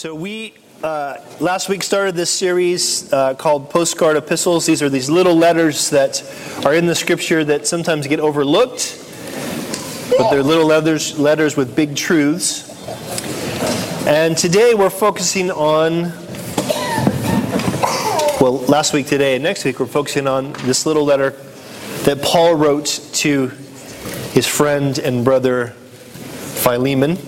So we uh, last week started this series uh, called Postcard Epistles. These are these little letters that are in the Scripture that sometimes get overlooked, but they're little letters, letters with big truths. And today we're focusing on, well, last week, today, and next week we're focusing on this little letter that Paul wrote to his friend and brother Philemon.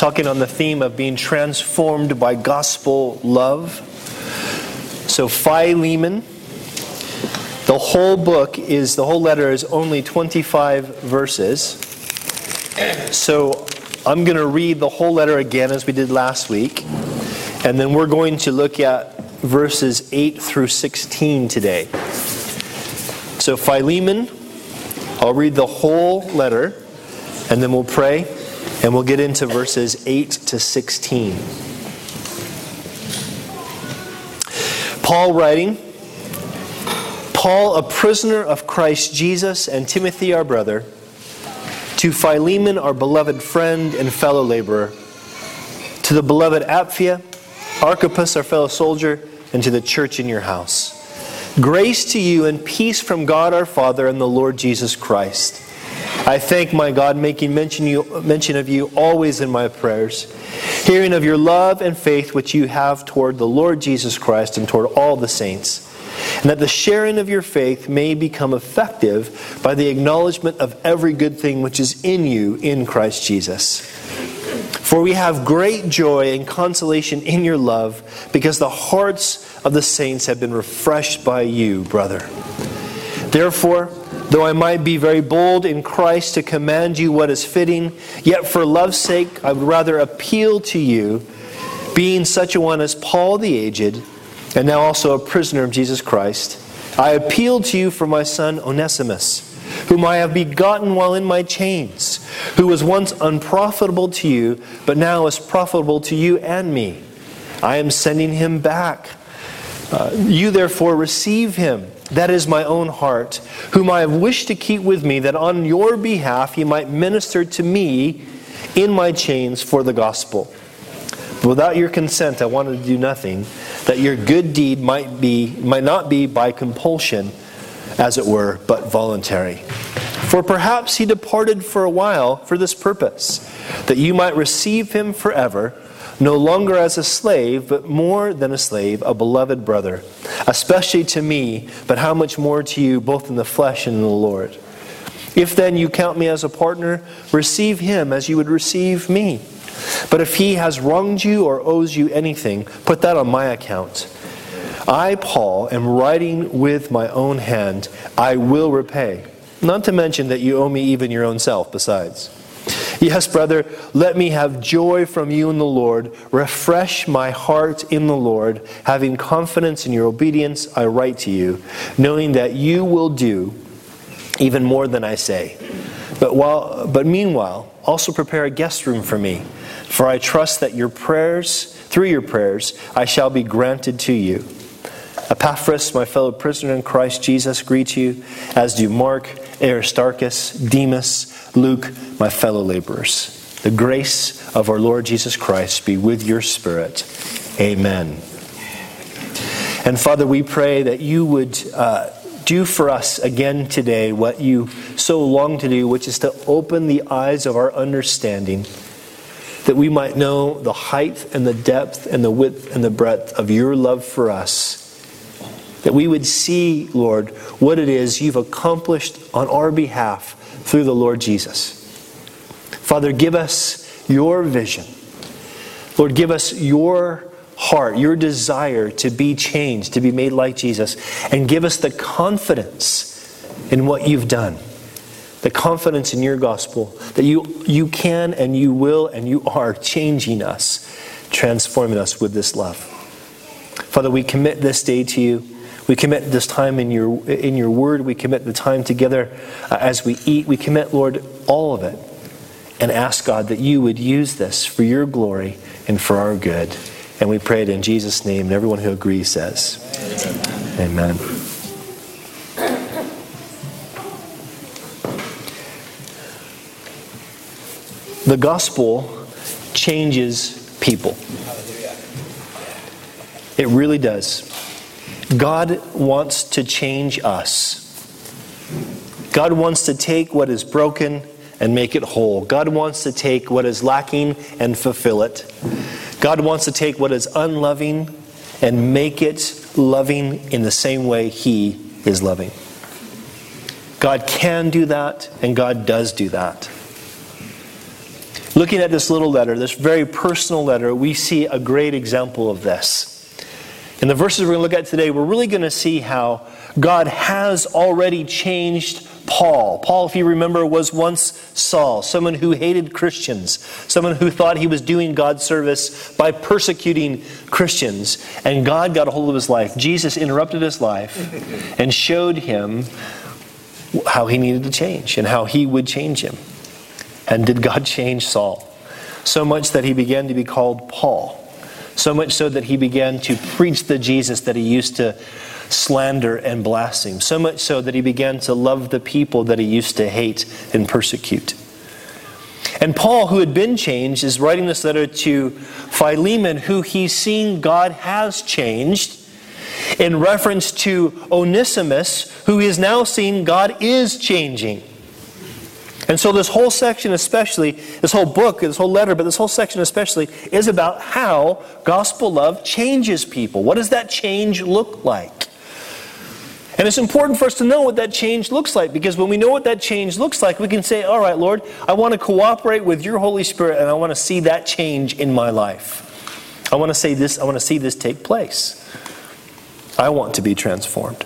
Talking on the theme of being transformed by gospel love. So, Philemon, the whole book is, the whole letter is only 25 verses. So, I'm going to read the whole letter again as we did last week. And then we're going to look at verses 8 through 16 today. So, Philemon, I'll read the whole letter, and then we'll pray. And we'll get into verses 8 to 16. Paul writing, Paul, a prisoner of Christ Jesus, and Timothy, our brother, to Philemon, our beloved friend and fellow laborer, to the beloved Apphia, Archippus, our fellow soldier, and to the church in your house. Grace to you and peace from God our Father and the Lord Jesus Christ. I thank my God, making mention, you, mention of you always in my prayers, hearing of your love and faith which you have toward the Lord Jesus Christ and toward all the saints, and that the sharing of your faith may become effective by the acknowledgement of every good thing which is in you in Christ Jesus. For we have great joy and consolation in your love, because the hearts of the saints have been refreshed by you, brother. Therefore, Though I might be very bold in Christ to command you what is fitting, yet for love's sake I would rather appeal to you, being such a one as Paul the aged, and now also a prisoner of Jesus Christ. I appeal to you for my son Onesimus, whom I have begotten while in my chains, who was once unprofitable to you, but now is profitable to you and me. I am sending him back. Uh, you therefore receive him that is my own heart, whom I have wished to keep with me, that on your behalf he might minister to me in my chains for the gospel. Without your consent, I wanted to do nothing, that your good deed might be might not be by compulsion, as it were, but voluntary. For perhaps he departed for a while for this purpose, that you might receive him forever no longer as a slave, but more than a slave, a beloved brother, especially to me, but how much more to you, both in the flesh and in the Lord. If then you count me as a partner, receive him as you would receive me. But if he has wronged you or owes you anything, put that on my account. I, Paul, am writing with my own hand, I will repay. Not to mention that you owe me even your own self, besides. Yes, brother, let me have joy from you in the Lord. Refresh my heart in the Lord. Having confidence in your obedience, I write to you, knowing that you will do even more than I say. But, while, but meanwhile, also prepare a guest room for me, for I trust that your prayers, through your prayers, I shall be granted to you. Epaphras, my fellow prisoner in Christ Jesus, greet you, as do Mark, Aristarchus, Demas, Luke, my fellow laborers. The grace of our Lord Jesus Christ be with your spirit. Amen. And Father, we pray that you would uh, do for us again today what you so long to do, which is to open the eyes of our understanding, that we might know the height and the depth and the width and the breadth of your love for us. That we would see, Lord, what it is you've accomplished on our behalf through the Lord Jesus. Father, give us your vision. Lord, give us your heart, your desire to be changed, to be made like Jesus, and give us the confidence in what you've done. The confidence in your gospel that you, you can and you will and you are changing us, transforming us with this love. Father, we commit this day to you. We commit this time in your, in your word. We commit the time together uh, as we eat. We commit, Lord, all of it. And ask God that you would use this for your glory and for our good. And we pray it in Jesus' name. And everyone who agrees says, Amen. Amen. The gospel changes people. It really does. God wants to change us. God wants to take what is broken and make it whole. God wants to take what is lacking and fulfill it. God wants to take what is unloving and make it loving in the same way He is loving. God can do that, and God does do that. Looking at this little letter, this very personal letter, we see a great example of this. In the verses we're going to look at today, we're really going to see how God has already changed Paul. Paul, if you remember, was once Saul, someone who hated Christians, someone who thought he was doing God's service by persecuting Christians. And God got a hold of his life. Jesus interrupted his life and showed him how he needed to change and how he would change him. And did God change Saul? So much that he began to be called Paul. So much so that he began to preach the Jesus that he used to slander and blaspheme. So much so that he began to love the people that he used to hate and persecute. And Paul, who had been changed, is writing this letter to Philemon, who he's seen God has changed, in reference to Onesimus, who he has now seen God is changing. And so, this whole section, especially, this whole book, this whole letter, but this whole section especially, is about how gospel love changes people. What does that change look like? And it's important for us to know what that change looks like because when we know what that change looks like, we can say, All right, Lord, I want to cooperate with your Holy Spirit and I want to see that change in my life. I want to say this, I want to see this take place. I want to be transformed.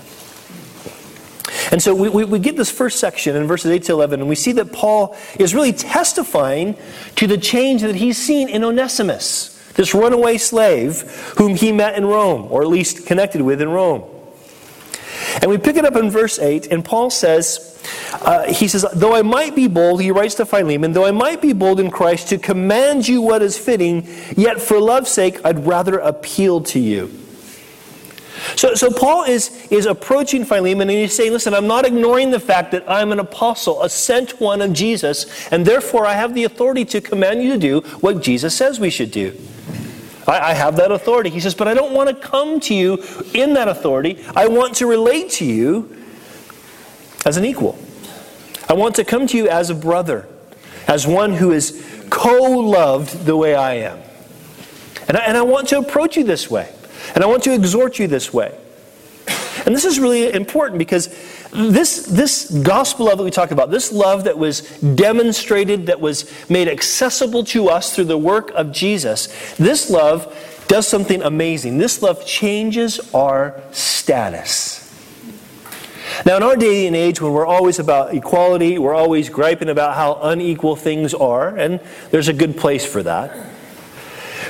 And so we, we, we, get this first section in verses 8 to 11, and we see that Paul is really testifying to the change that he's seen in Onesimus, this runaway slave whom he met in Rome, or at least connected with in Rome. And we pick it up in verse 8, and Paul says, uh, he says, Though I might be bold, he writes to Philemon, though I might be bold in Christ to command you what is fitting, yet for love's sake I'd rather appeal to you. So, so Paul is, is approaching Philemon and he's saying, Listen, I'm not ignoring the fact that I'm an apostle, a sent one of Jesus, and therefore I have the authority to command you to do what Jesus says we should do. I, I have that authority. He says, But I don't want to come to you in that authority. I want to relate to you as an equal. I want to come to you as a brother, as one who is co loved the way I am. And I, and I want to approach you this way. And I want to exhort you this way. And this is really important because this, this gospel love that we talk about, this love that was demonstrated, that was made accessible to us through the work of Jesus, this love does something amazing. This love changes our status. Now, in our day and age, when we're always about equality, we're always griping about how unequal things are, and there's a good place for that.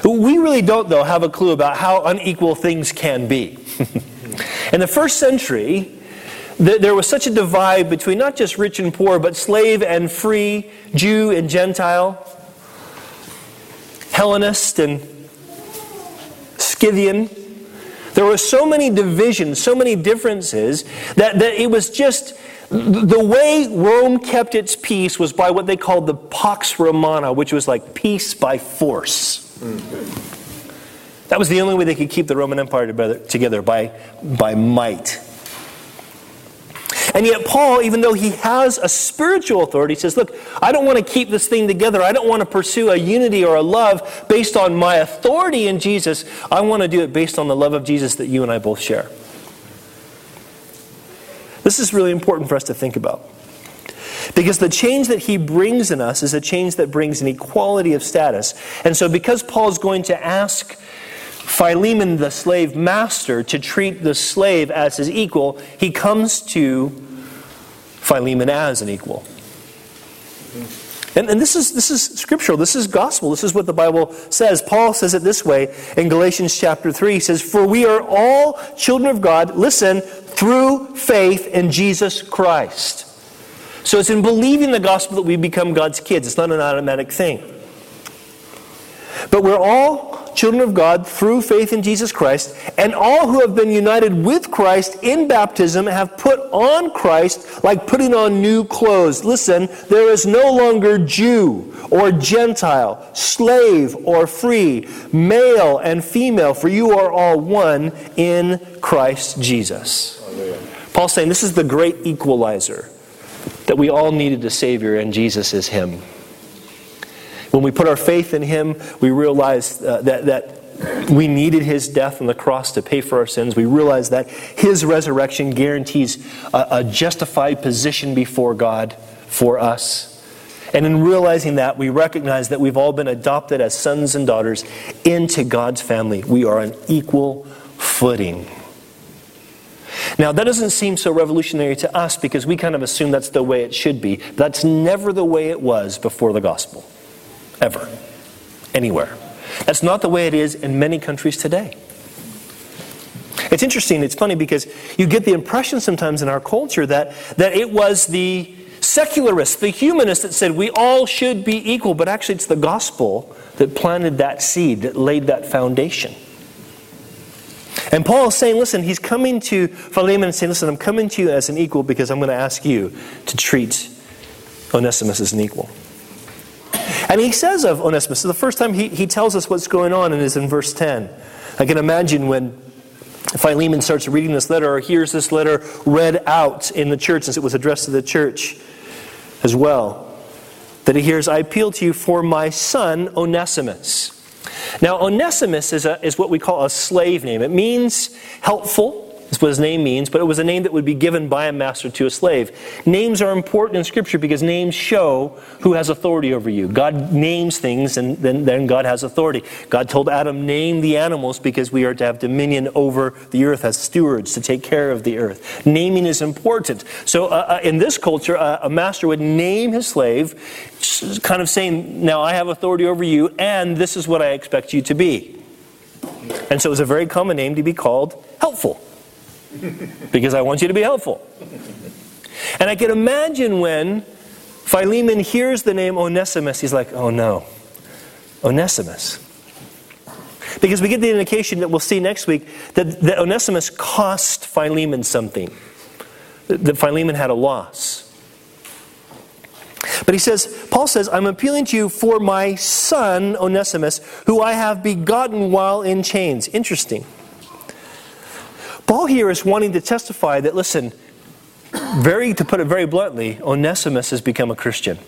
We really don't, though, have a clue about how unequal things can be. In the first century, there was such a divide between not just rich and poor, but slave and free, Jew and Gentile, Hellenist and Scythian. There were so many divisions, so many differences, that, that it was just the way Rome kept its peace was by what they called the Pax Romana, which was like peace by force. Mm. That was the only way they could keep the Roman Empire together, by, by might. And yet, Paul, even though he has a spiritual authority, says, Look, I don't want to keep this thing together. I don't want to pursue a unity or a love based on my authority in Jesus. I want to do it based on the love of Jesus that you and I both share. This is really important for us to think about. Because the change that he brings in us is a change that brings an equality of status. And so, because Paul is going to ask Philemon, the slave master, to treat the slave as his equal, he comes to Philemon as an equal. And, and, this, is, this is scriptural. This is gospel. This is what the Bible says. Paul says it this way in Galatians chapter 3. He says, For we are all children of God, listen, through faith in Jesus Christ. So it's in believing the gospel that we become God's kids. It's not an automatic thing. But we're all children of God through faith in Jesus Christ, and all who have been united with Christ in baptism have put on Christ like putting on new clothes. Listen, there is no longer Jew or Gentile, slave or free, male and female, for you are all one in Christ Jesus. Paul's saying this is the great equalizer that we all needed a Savior, and Jesus is Him. When we put our faith in Him, we realize uh, that, that we needed His death on the cross to pay for our sins. We realize that His resurrection guarantees a, a justified position before God for us. And in realizing that, we recognize that we've all been adopted as sons and daughters into God's family. We are on equal footing. Now, that doesn't seem so revolutionary to us because we kind of assume that's the way it should be. That's never the way it was before the gospel ever, anywhere. That's not the way it is in many countries today. It's interesting, it's funny because you get the impression sometimes in our culture that, that it was the secularists, the humanists that said we all should be equal, but actually it's the gospel that planted that seed, that laid that foundation. And Paul is saying, listen, he's coming to Philemon and saying, listen, I'm coming to you as an equal because I'm going to ask you to treat Onesimus as an equal. And he says of Onesimus, so the first time he, he tells us what's going on and is in verse 10. I can imagine when Philemon starts reading this letter or hears this letter read out in the church, since it was addressed to the church as well, that he hears, I appeal to you for my son Onesimus. Now, Onesimus is, a, is what we call a slave name. It means helpful, that's what his name means, but it was a name that would be given by a master to a slave. Names are important in Scripture because names show who has authority over you. God names things, and then, then God has authority. God told Adam, Name the animals because we are to have dominion over the earth as stewards to take care of the earth. Naming is important. So, uh, uh, in this culture, uh, a master would name his slave, kind of saying, Now I have authority over you, and this is what I expect you to be. And so it was a very common name to be called helpful because I want you to be helpful. And I can imagine when Philemon hears the name Onesimus, he's like, oh no, Onesimus. Because we get the indication that we'll see next week that, that Onesimus cost Philemon something, that Philemon had a loss. But he says, Paul says, I'm appealing to you for my son Onesimus, who I have begotten while in chains. Interesting. Paul here is wanting to testify that, listen, very, to put it very bluntly, Onesimus has become a Christian.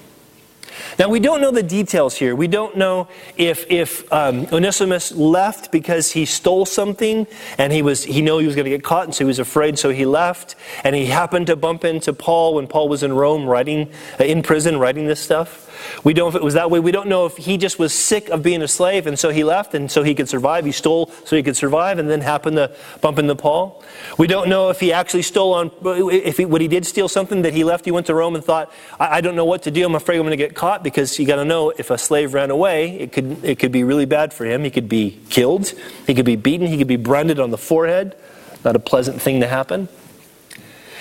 Now, we don't know the details here. We don't know if, if um, Onesimus left because he stole something and he, was, he knew he was going to get caught, and so he was afraid, so he left. And he happened to bump into Paul when Paul was in Rome writing, uh, in prison, writing this stuff. We don't if it was that way. We don't know if he just was sick of being a slave and so he left and so he could survive. He stole so he could survive and then happened to bump into Paul. We don't know if he actually stole on, if he, when he did steal something that he left, he went to Rome and thought, I, I don't know what to do. I'm afraid I'm going to get caught because you got to know if a slave ran away, it could, it could be really bad for him. He could be killed, he could be beaten, he could be branded on the forehead. Not a pleasant thing to happen.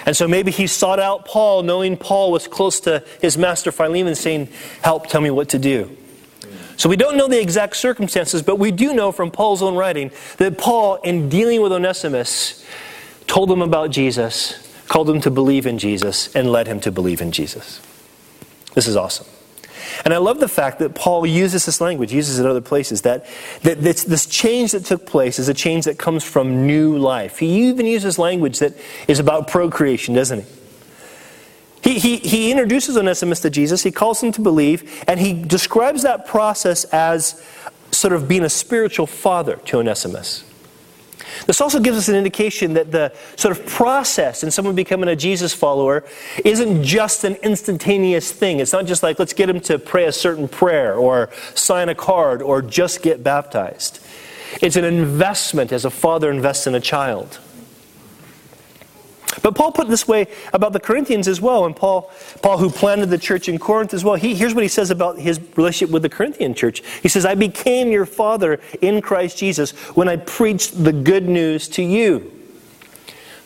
And so maybe he sought out Paul, knowing Paul was close to his master Philemon, saying, Help, tell me what to do. So we don't know the exact circumstances, but we do know from Paul's own writing that Paul, in dealing with Onesimus, told him about Jesus, called him to believe in Jesus, and led him to believe in Jesus. This is awesome. And I love the fact that Paul uses this language, uses it in other places, that, that this, this change that took place is a change that comes from new life. He even uses language that is about procreation, doesn't he? He, he, he introduces Onesimus to Jesus, he calls him to believe, and he describes that process as sort of being a spiritual father to Onesimus. This also gives us an indication that the sort of process in someone becoming a Jesus follower isn't just an instantaneous thing. It's not just like, let's get them to pray a certain prayer or sign a card or just get baptized. It's an investment as a father invests in a child. But Paul put it this way about the Corinthians as well, and Paul, Paul who planted the church in Corinth as well. He, here's what he says about his relationship with the Corinthian church. He says, I became your father in Christ Jesus when I preached the good news to you.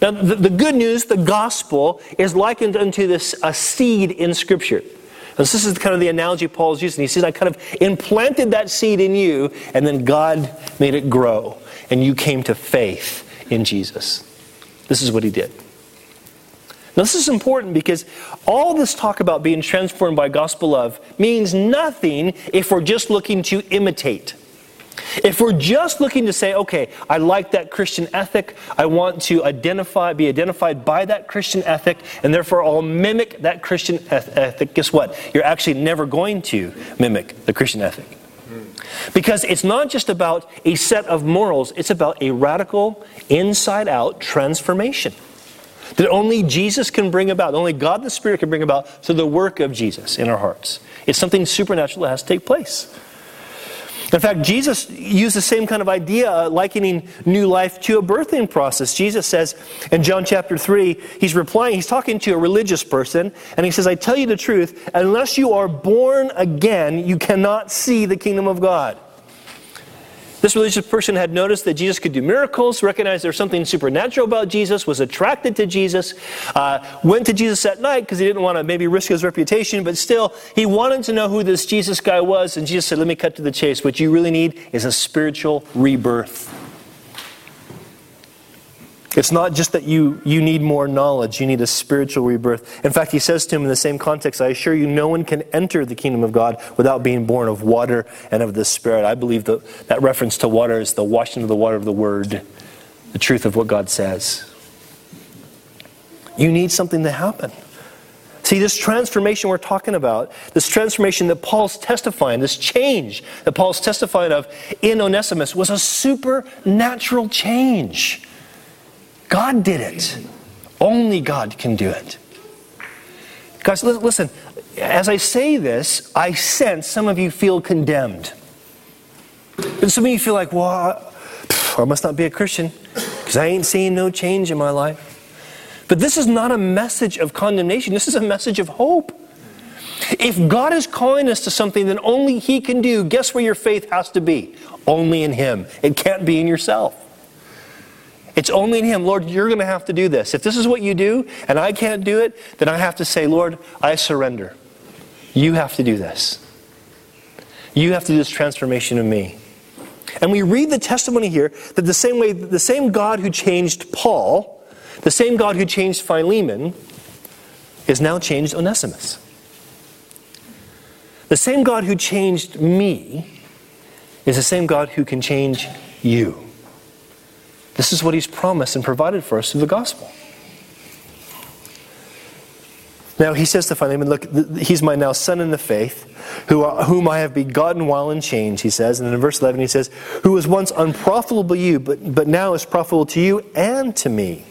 Now, the, the good news, the gospel, is likened unto this a seed in Scripture. and This is kind of the analogy Paul's using. He says, I kind of implanted that seed in you, and then God made it grow, and you came to faith in Jesus. This is what he did. Now, this is important because all this talk about being transformed by gospel love means nothing if we're just looking to imitate. If we're just looking to say, okay, I like that Christian ethic, I want to identify, be identified by that Christian ethic, and therefore I'll mimic that Christian ethic, guess what? You're actually never going to mimic the Christian ethic. Because it's not just about a set of morals, it's about a radical, inside out transformation that only Jesus can bring about, only God the Spirit can bring about through the work of Jesus in our hearts. It's something supernatural that has to take place. In fact, Jesus used the same kind of idea, uh, likening new life to a birthing process. Jesus says in John chapter 3, he's replying, he's talking to a religious person, and he says, I tell you the truth, unless you are born again, you cannot see the kingdom of God. This religious person had noticed that Jesus could do miracles, recognized there was something supernatural about Jesus, was attracted to Jesus, uh, went to Jesus at night because he didn't want to maybe risk his reputation, but still, he wanted to know who this Jesus guy was. And Jesus said, Let me cut to the chase. What you really need is a spiritual rebirth. It's not just that you, you need more knowledge, you need a spiritual rebirth. In fact, he says to him in the same context, I assure you, no one can enter the kingdom of God without being born of water and of the Spirit. I believe that that reference to water is the washing of the water of the Word, the truth of what God says. You need something to happen. See, this transformation we're talking about, this transformation that Paul's testifying, this change that Paul's testifying of in Onesimus was a supernatural change. God did it. Only God can do it. Guys, listen, as I say this, I sense some of you feel condemned. And some of you feel like, well, I must not be a Christian because I ain't seeing no change in my life. But this is not a message of condemnation, this is a message of hope. If God is calling us to something that only He can do, guess where your faith has to be? Only in Him. It can't be in yourself. It's only in Him. Lord, you're going to have to do this. If this is what you do and I can't do it, then I have to say, Lord, I surrender. You have to do this. You have to do this transformation of me. And we read the testimony here that the same way, the same God who changed Paul, the same God who changed Philemon, is now changed Onesimus. The same God who changed me is the same God who can change you. This is what He's promised and provided for us through the gospel. Now he says to Philemon, Look, he's my now son in the faith, who, uh, whom I have begotten while in chains, he says. And in verse 11, he says, Who was once unprofitable to you, but, but now is profitable to you and to me.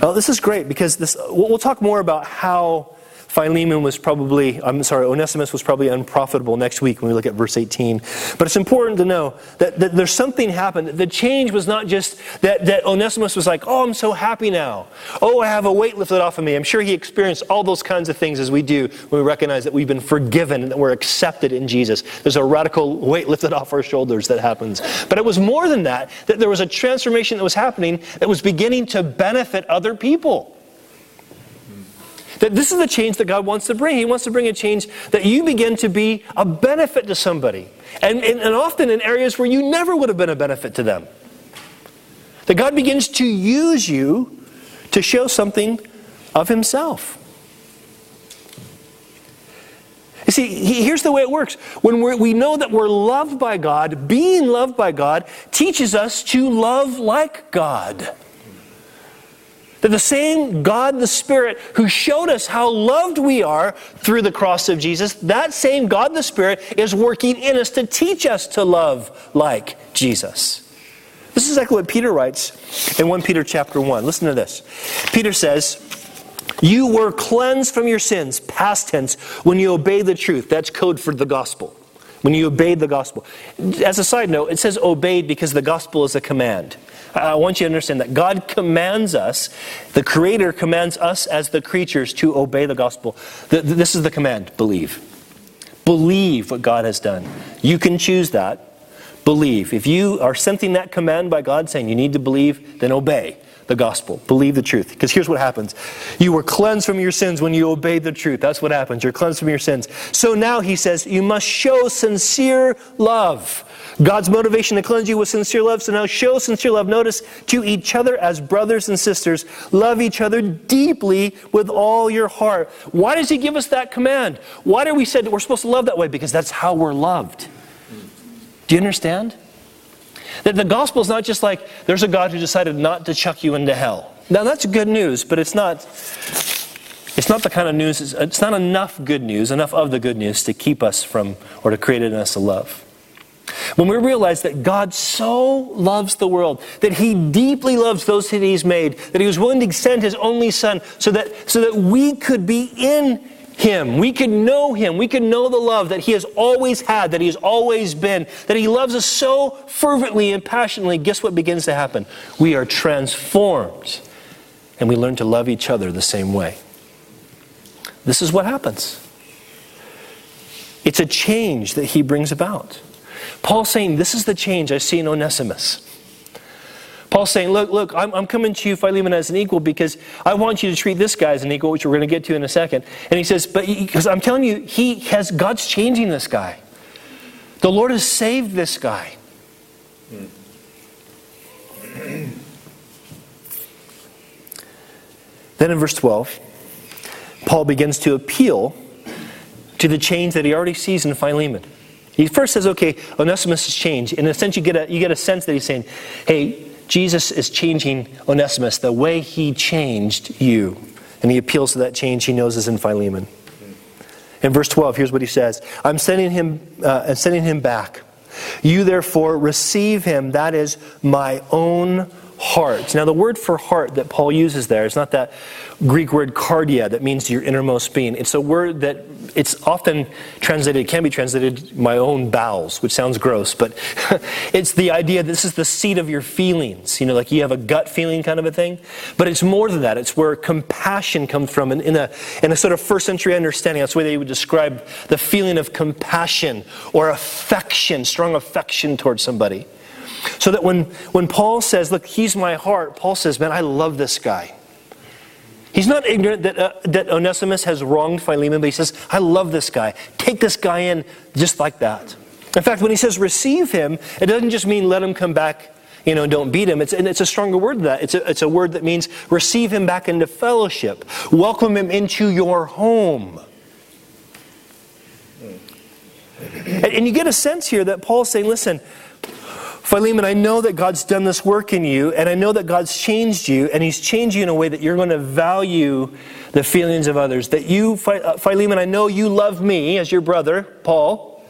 Now, this is great because this, we'll talk more about how Philemon was probably, I'm sorry, Onesimus was probably unprofitable next week when we look at verse 18. But it's important to know that, that there's something happened. The change was not just that, that Onesimus was like, oh, I'm so happy now. Oh, I have a weight lifted off of me. I'm sure he experienced all those kinds of things as we do when we recognize that we've been forgiven and that we're accepted in Jesus. There's a radical weight lifted off our shoulders that happens. But it was more than that, that there was a transformation that was happening that was beginning to benefit other people. That this is the change that God wants to bring. He wants to bring a change that you begin to be a benefit to somebody. And, and, and, often in areas where you never would have been a benefit to them. That God begins to use you to show something of Himself. You see, here's the way it works. When we know that we're loved by God, being loved by God teaches us to love like God. That the same God the Spirit who showed us how loved we are through the cross of Jesus, that same God the Spirit is working in us to teach us to love like Jesus. This is exactly what Peter writes in 1 Peter chapter 1. Listen to this. Peter says, You were cleansed from your sins, past tense, when you obeyed the truth. That's code for the gospel. When you obeyed the gospel. As a side note, it says obeyed because the gospel is a command. I want you to understand that God commands us, the Creator commands us as the creatures to obey the gospel. This is the command believe. Believe what God has done. You can choose that. Believe. If you are sensing that command by God saying you need to believe, then obey. the gospel. Believe the truth. Because here's what happens you were cleansed from your sins when you obeyed the truth. That's what happens. You're cleansed from your sins. So now, he says, you must show sincere love. God's motivation to cleanse you was sincere love. So now show sincere love, notice, to each other as brothers and sisters. Love each other deeply with all your heart. Why does he give us that command? Why do we say that we're supposed to love that way? Because that's how we're loved. Do you understand? That the gospel is not just like there's a God who decided not to chuck you into hell. Now that's good news, but it's not it's not the kind of news it's not enough good news, enough of the good news to keep us from or to create in us a love. When we realize that God so loves the world, that He deeply loves those that He's made, that He was willing to send His only Son so that, so that we could be in Him, we could know Him, we could know the love that He has always had, that He has always been, that He loves us so fervently and passionately, guess what begins to happen? We are transformed and we learn to love each other the same way. This is what happens. It's a change that He brings about. Paul's saying, This is the change I see in Onesimus. Paul's saying, Look, look, I'm, I'm, coming to you, Philemon, as an equal because I want you to treat this guy as an equal, which we're going to get to in a second. And he says, But because I'm telling you, he has, God's changing this guy. The Lord has saved this guy. then in verse 12, Paul begins to appeal to the change that he already sees in Philemon. He first says, okay, Onesimus has changed. In a sense, you get a, you get a sense that he's saying, hey, Jesus is changing Onesimus the way he changed you. And he appeals to that change he knows is in Philemon. In verse 12, here's what he says I'm sending him, uh, I'm sending him back. You therefore receive him, that is my own heart. Now, the word for heart that Paul uses there is not that Greek word cardia that means your innermost being. It's a word that it's often translated, can be translated my own bowels, which sounds gross, but it's the idea this is the seat of your feelings. You know, like you have a gut feeling kind of a thing. But it's more than that. It's where compassion comes from. And in a, in a sort of first century understanding, that's the way they would describe the feeling of compassion or affection, strong affection towards somebody. So that when, when Paul says, Look, he's my heart, Paul says, Man, I love this guy. He's not ignorant that, uh, that Onesimus has wronged Philemon, but he says, I love this guy. Take this guy in just like that. In fact, when he says receive him, it doesn't just mean let him come back, you know, don't beat him. It's, and it's a stronger word than that. It's a, it's a word that means receive him back into fellowship, welcome him into your home. And, and you get a sense here that Paul's saying, listen, Philemon, I know that God's done this work in you, and I know that God's changed you, and He's changed you in a way that you're going to value the feelings of others. That you, uh, Philemon, I know you love me as your brother, Paul.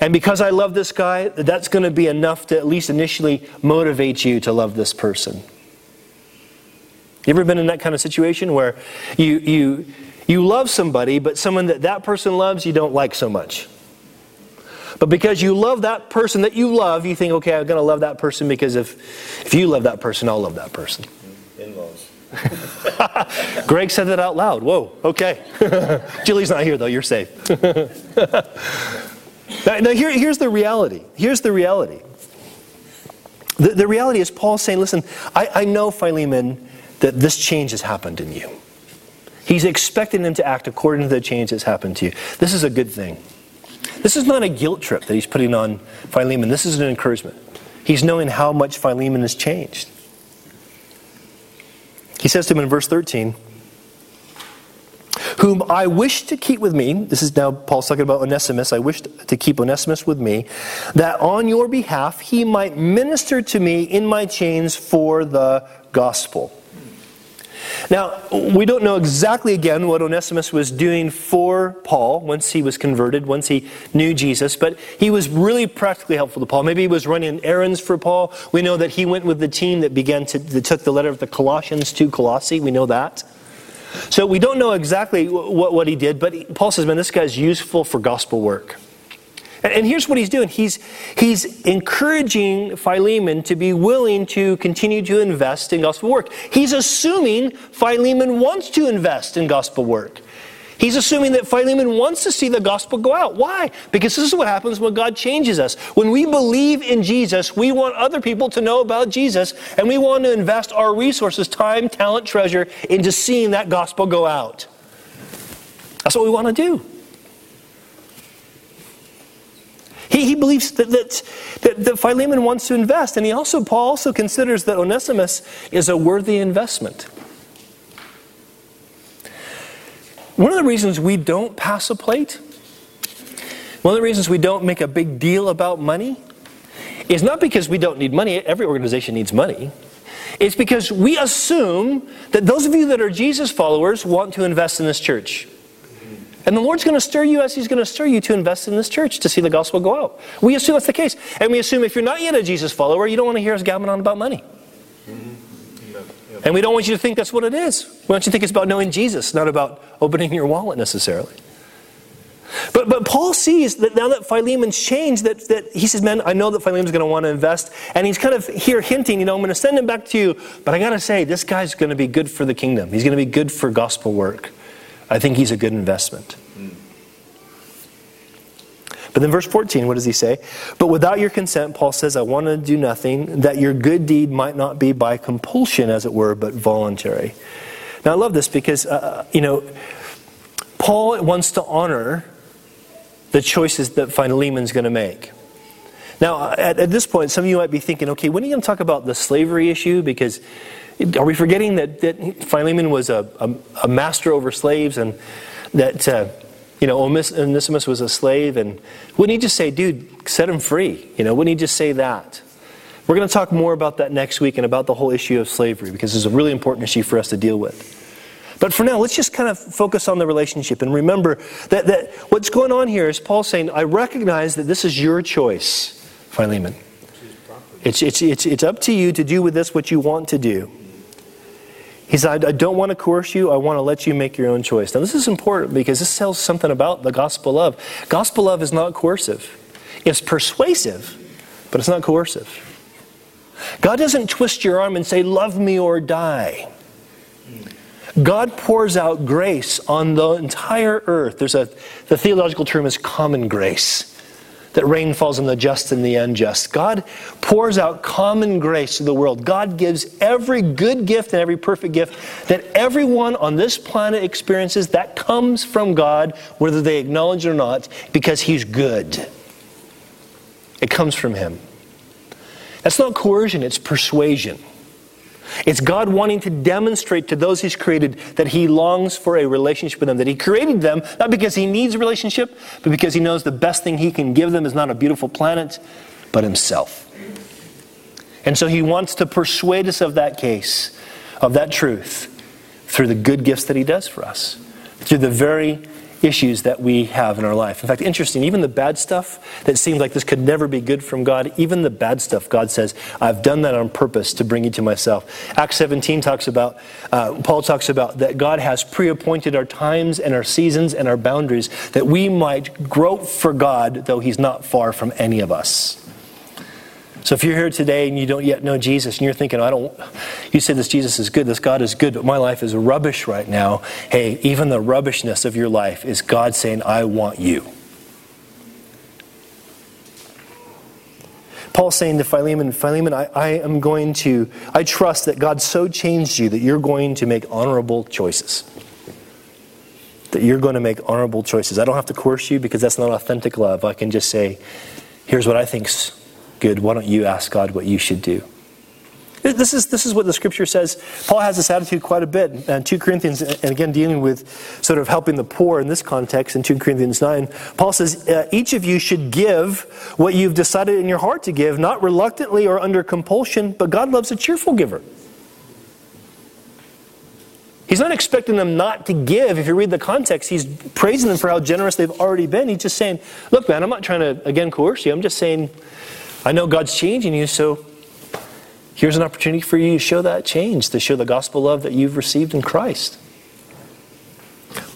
And because I love this guy, that's going to be enough to at least initially motivate you to love this person. You ever been in that kind of situation where you, you, you love somebody, but someone that that person loves you don't like so much? But because you love that person that you love, you think, okay, I'm going to love that person because if, if you love that person, I'll love that person. In-laws. Greg said that out loud. Whoa, okay. Julie's not here, though. You're safe. now, now here, here's the reality. Here's the reality. The, the reality is, Paul saying, listen, I, I know, Philemon, that this change has happened in you. He's expecting him to act according to the change that's happened to you. This is a good thing. This is not a guilt trip that he's putting on Philemon. This is an encouragement. He's knowing how much Philemon has changed. He says to him in verse 13, Whom I wish to keep with me, this is now Paul's talking about Onesimus. I wish to keep Onesimus with me, that on your behalf he might minister to me in my chains for the gospel. Now, we don't know exactly again what Onesimus was doing for Paul once he was converted, once he knew Jesus, but he was really practically helpful to Paul. Maybe he was running errands for Paul. We know that he went with the team that began to that took the letter of the Colossians to Colossae. We know that. So we don't know exactly what, what he did, but Paul says, man, this guy's useful for gospel work. And here's what he's doing he's, he's encouraging Philemon to be willing to continue to invest in gospel work. He's assuming Philemon wants to invest in gospel work. He's assuming that Philemon wants to see the gospel go out. Why? Because this is what happens when God changes us. When we believe in Jesus, we want other people to know about Jesus, and we want to invest our resources, time, talent, treasure, into seeing that gospel go out. That's what we want to do. He, he believes that, that, that, that Philemon wants to invest, and he also, Paul also considers that Onesimus is a worthy investment. One of the reasons we don't pass a plate, one of the reasons we don't make a big deal about money, is not because we don't need money. Every organization needs money. It's because we assume that those of you that are Jesus followers want to invest in this church. And the Lord's going to stir you as He's going to stir you to invest in this church to see the gospel go out. We assume that's the case. And we assume if you're not yet a Jesus follower, you don't want to hear us gabbing on about money. And we don't want you to think that's what it is. We want you to think it's about knowing Jesus, not about opening your wallet necessarily. But, but Paul sees that now that Philemon's changed, that, that he says, Man, I know that Philemon's going to want to invest. And he's kind of here hinting, you know, I'm going to send him back to you. But I got to say, this guy's going to be good for the kingdom. He's going to be good for gospel work. I think he's a good investment. But then, verse 14, what does he say? But without your consent, Paul says, I want to do nothing, that your good deed might not be by compulsion, as it were, but voluntary. Now, I love this because, uh, uh you know, Paul wants to honor the choices that Philemon's going to make. Now, at, at, this point, some of you might be thinking, okay, when are you going to talk about the slavery issue? Because are we forgetting that, that Philemon was a, a, a master over slaves and that. Uh, you know, Onesimus was a slave, and wouldn't he just say, dude, set him free? You know, wouldn't he just say that? We're going to talk more about that next week and about the whole issue of slavery because it's a really important issue for us to deal with. But for now, let's just kind of focus on the relationship and remember that, that what's going on here is Paul saying, I recognize that this is your choice, Philemon. It's, it's, it's, it's up to you to do with this what you want to do. He said, I don't want to coerce you. I want to let you make your own choice. Now, this is important because this tells something about the gospel love. Gospel love is not coercive, it's persuasive, but it's not coercive. God doesn't twist your arm and say, Love me or die. God pours out grace on the entire earth. There's a, the theological term is common grace that rain falls on the just and the unjust. God pours out common grace to the world. God gives every good gift and every perfect gift that everyone on this planet experiences that comes from God, whether they acknowledge it or not, because He's good. It comes from Him. That's not coercion, it's persuasion. It's God wanting to demonstrate to those He's created that He longs for a relationship with them, that He created them, not because He needs a relationship, but because He knows the best thing He can give them is not a beautiful planet, but Himself. And so He wants to persuade us of that case, of that truth, through the good gifts that He does for us, through the very issues that we have in our life. In fact, interesting, even the bad stuff that seems like this could never be good from God, even the bad stuff, God says, I've done that on purpose to bring you to myself. Acts 17 talks about, uh, Paul talks about that God has pre appointed our times and our seasons and our boundaries that we might grope for God, though He's not far from any of us. So if you're here today and you don't yet know Jesus and you're thinking, I don't, you said this Jesus is good, this God is good, but my life is rubbish right now. Hey, even the rubbishness of your life is God saying, I want you. Paul's saying to Philemon, Philemon, I, I am going to, I trust that God so changed you that you're going to make honorable choices. That you're going to make honorable choices. I don't have to coerce you because that's not authentic love. I can just say, here's what I think's good, why don't you ask God what you should do? This is, this is what the scripture says. Paul has this attitude quite a bit. And 2 Corinthians, and again, dealing with sort of helping the poor in this context in 2 Corinthians 9, Paul says, uh, Each of you should give what you've decided in your heart to give, not reluctantly or under compulsion, but God loves a cheerful giver. He's not expecting them not to give. If you read the context, he's praising them for how generous they've already been. He's just saying, Look, man, I'm not trying to, again, coerce you. I'm just saying, I know God's changing you, so here's an opportunity for you to show that change, to show the gospel love that you've received in Christ.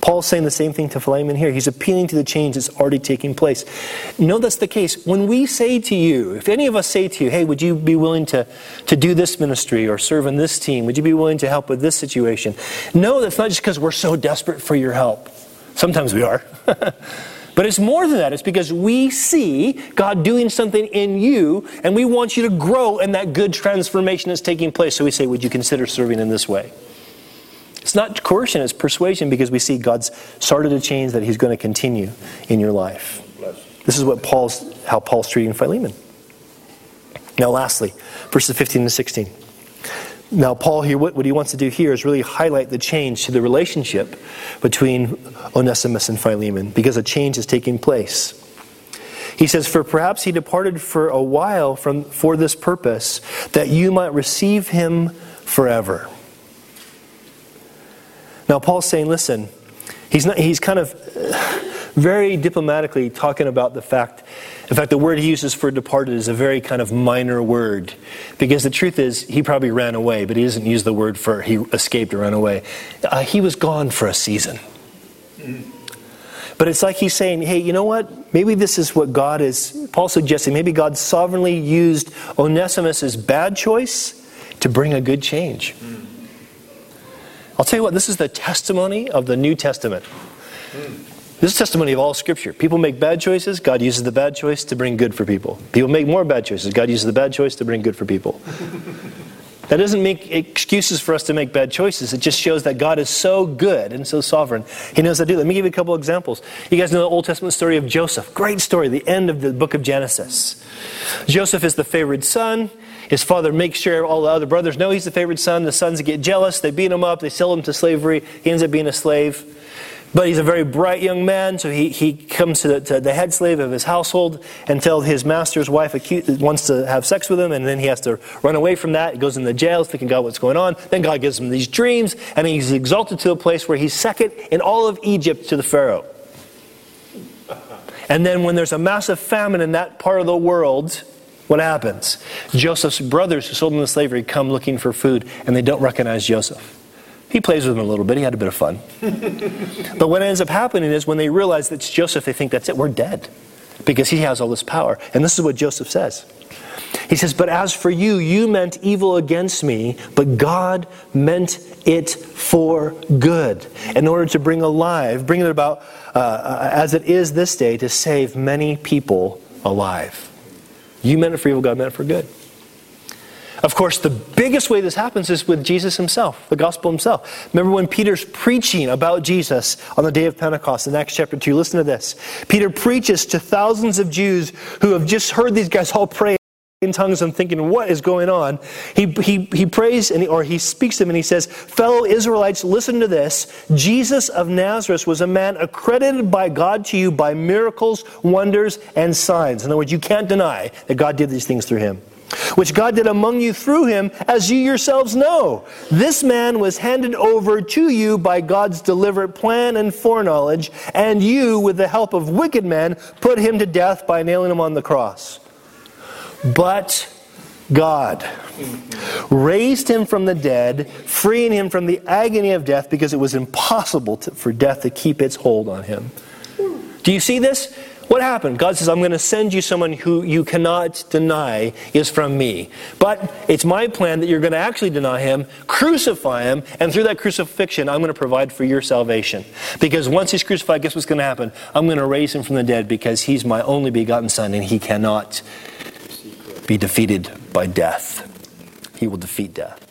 Paul's saying the same thing to Philemon here. He's appealing to the change that's already taking place. No, that's the case. When we say to you, if any of us say to you, hey, would you be willing to, to do this ministry or serve in this team? Would you be willing to help with this situation? No, that's not just because we're so desperate for your help. Sometimes we are. but it's more than that. It's because we see God doing something in you, and we want you to grow in that good transformation that's taking place. So we say, Would you consider serving in this way? It's not coercion, it's persuasion because we see God's started a change that He's going to continue in your life. This is what Paul's, how Paul's treating Philemon. Now, lastly, verses 15 to 16. Now, Paul here, what, what he wants to do here is really highlight the change to the relationship between Onesimus and Philemon because a change is taking place. He says, For perhaps he departed for a while from, for this purpose, that you might receive him forever. Now, Paul's saying, listen, he's, not, he's kind of uh, very diplomatically talking about the fact, in fact, the word he uses for departed is a very kind of minor word. Because the truth is, he probably ran away, but he doesn't use the word for he escaped or ran away. Uh, he was gone for a season. But it's like he's saying, hey, you know what? Maybe this is what God is, Paul suggesting, maybe God sovereignly used Onesimus' bad choice to bring a good change. I'll tell you what, this is the testimony of the New Testament. This is testimony of all Scripture. People make bad choices, God uses the bad choice to bring good for people. People make more bad choices, God uses the bad choice to bring good for people. That doesn't make excuses for us to make bad choices. It just shows that God is so good and so sovereign. He knows how to do. Let me give you a couple examples. You guys know the Old Testament story of Joseph. Great story, the end of the book of Genesis. Joseph is the favored son. His father makes sure all the other brothers know he's the favorite son. The sons get jealous. They beat him up. They sell him to slavery. He ends up being a slave. But he's a very bright young man, so he, he comes to the, to the head slave of his household until his master's wife wants to have sex with him, and then he has to run away from that. He goes in the jail, thinking, God, what's going on? Then God gives him these dreams, and he's exalted to a place where he's second in all of Egypt to the Pharaoh. And then when there's a massive famine in that part of the world, what happens? Joseph's brothers who sold him into slavery come looking for food, and they don't recognize Joseph. He plays with them a little bit. He had a bit of fun. but what ends up happening is when they realize that it's Joseph, they think that's it, we're dead. Because he has all this power. And this is what Joseph says. He says, But as for you, you meant evil against me, but God meant it for good, in order to bring alive, bring it about uh, uh as it is this day, to save many people alive. You meant it for evil, God meant it for good. Of course, the biggest way this happens is with Jesus himself, the gospel himself. Remember when Peter's preaching about Jesus on the day of Pentecost in Acts chapter 2? Listen to this. Peter preaches to thousands of Jews who have just heard these guys all pray in tongues and thinking, what is going on? He, he, he prays and he, or he speaks to them and he says, Fellow Israelites, listen to this. Jesus of Nazareth was a man accredited by God to you by miracles, wonders, and signs. In other words, you can't deny that God did these things through him which God did among you through him, as you yourselves know. This man was handed over to you by God's deliberate plan and foreknowledge, and you, with the help of wicked men, put him to death by nailing him on the cross. But God raised him from the dead, freeing him from the agony of death because it was impossible to, for death to keep its hold on him. Do you see this? What happened? God says, I'm going to send you someone who you cannot deny is from me. But it's my plan that you're going to actually deny him, crucify him, and through that crucifixion, I'm going to provide for your salvation. Because once he's crucified, guess what's going to happen? I'm going to raise him from the dead because he's my only begotten son and he cannot be defeated by death. He will defeat death.